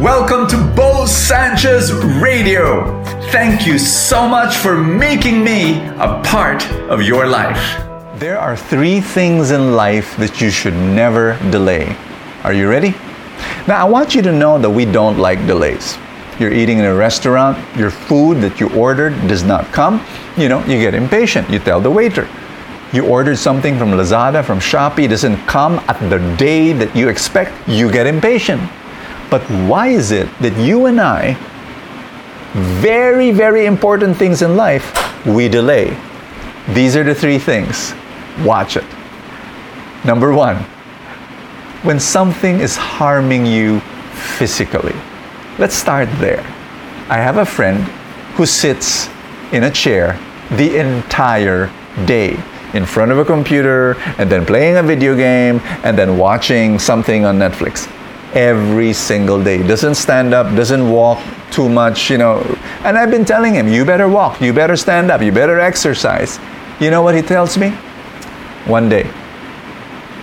Welcome to Bo Sanchez Radio. Thank you so much for making me a part of your life. There are three things in life that you should never delay. Are you ready? Now, I want you to know that we don't like delays. You're eating in a restaurant, your food that you ordered does not come, you know, you get impatient. You tell the waiter. You ordered something from Lazada, from Shopee, it doesn't come at the day that you expect, you get impatient. But why is it that you and I, very, very important things in life, we delay? These are the three things. Watch it. Number one, when something is harming you physically. Let's start there. I have a friend who sits in a chair the entire day in front of a computer and then playing a video game and then watching something on Netflix every single day. Doesn't stand up, doesn't walk too much, you know. And I've been telling him, you better walk, you better stand up, you better exercise. You know what he tells me? One day.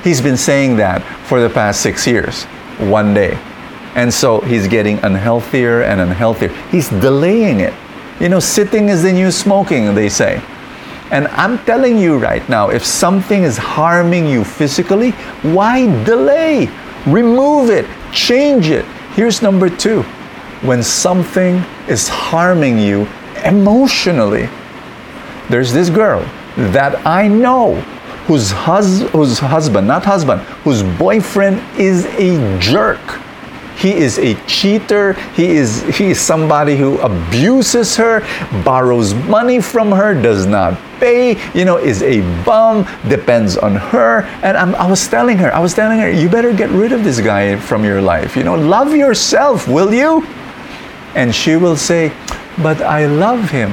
He's been saying that for the past six years. One day. And so he's getting unhealthier and unhealthier. He's delaying it. You know, sitting is the new smoking, they say. And I'm telling you right now, if something is harming you physically, why delay? Remove it, change it. Here's number two when something is harming you emotionally. There's this girl that I know whose, hus- whose husband, not husband, whose boyfriend is a jerk. He is a cheater. He is, he is somebody who abuses her, borrows money from her, does not pay, you know, is a bum, depends on her. And I'm, I was telling her, I was telling her, you better get rid of this guy from your life. You know, love yourself, will you? And she will say, but I love him.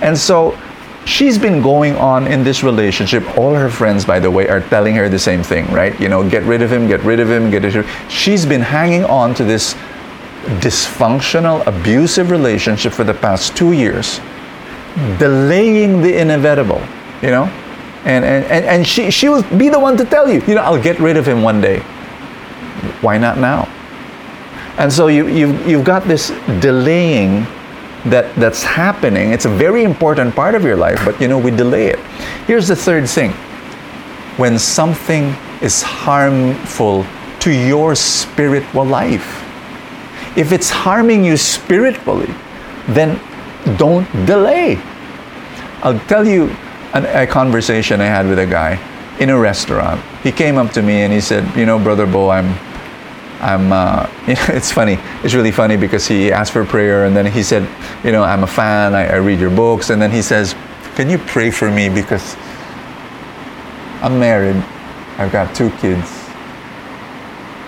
And so she's been going on in this relationship. All her friends, by the way, are telling her the same thing, right? You know, get rid of him, get rid of him, get rid of him. She's been hanging on to this dysfunctional, abusive relationship for the past two years, delaying the inevitable, you know? And, and, and, and she, she will be the one to tell you, you know, I'll get rid of him one day. Why not now? And so you, you've, you've got this delaying that that's happening. It's a very important part of your life, but you know, we delay it. Here's the third thing. When something is harmful to your spiritual life. If it's harming you spiritually, then don't delay. I'll tell you an, a conversation I had with a guy in a restaurant. He came up to me and he said, "You know, brother Bo, I'm I'm, uh, it's funny. It's really funny because he asked for prayer and then he said, you know, I'm a fan. I, I read your books. And then he says, can you pray for me because I'm married. I've got two kids,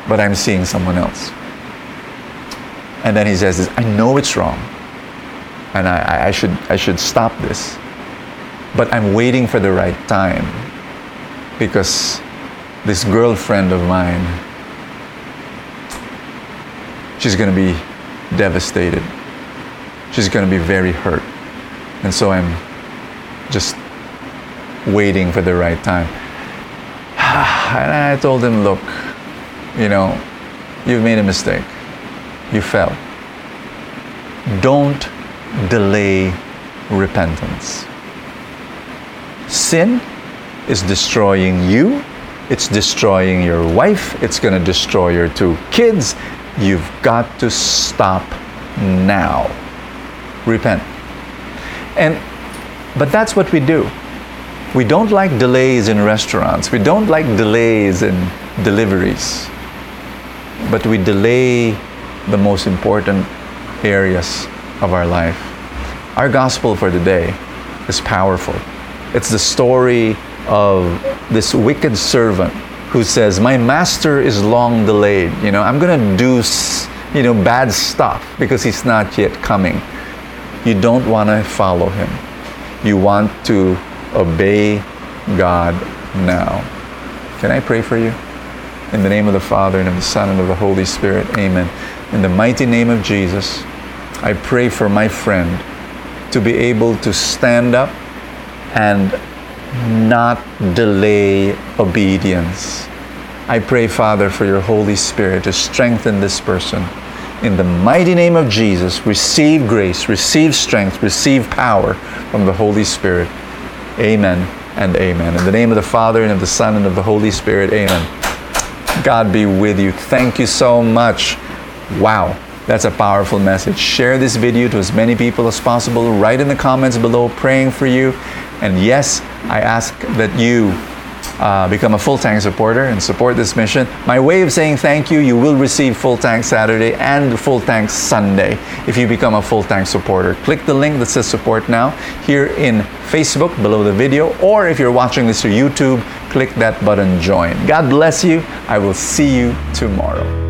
but I'm seeing someone else. And then he says, I know it's wrong, and I, I, should, I should stop this, but I'm waiting for the right time because this girlfriend of mine she's going to be devastated. She's going to be very hurt. And so I'm just waiting for the right time. And I told him, look, you know, you've made a mistake. You fell. Don't delay repentance. Sin is destroying you, it's destroying your wife, it's going to destroy your two kids, You've got to stop now. Repent. And but that's what we do. We don't like delays in restaurants. We don't like delays in deliveries. But we delay the most important areas of our life. Our gospel for the day is powerful. It's the story of this wicked servant who says, My master is long delayed. You know, I'm going to do, you know, bad stuff because he's not yet coming. You don't want to follow him. You want to obey God now. Can I pray for you? In the name of the Father, and of the Son, and of the Holy Spirit. Amen. In the mighty name of Jesus, I pray for my friend to be able to stand up and not delay obedience. I pray, Father, for your Holy Spirit to strengthen this person In the mighty name of Jesus, receive grace, receive strength, receive power from the Holy Spirit. Amen and amen. In the name of the Father, and of the Son, and of the Holy Spirit, amen. God be with you. Thank you so much. Wow. That's a powerful message. Share this video to as many people as possible. Write in the comments below praying for you. And yes, I ask that you uh, become a full tank supporter and support this mission. My way of saying thank you, you will receive full tank Saturday and full tank Sunday if you become a full tank supporter. Click the link that says support now here in Facebook below the video, or if you're watching this through YouTube, click that button join. God bless you. I will see you tomorrow.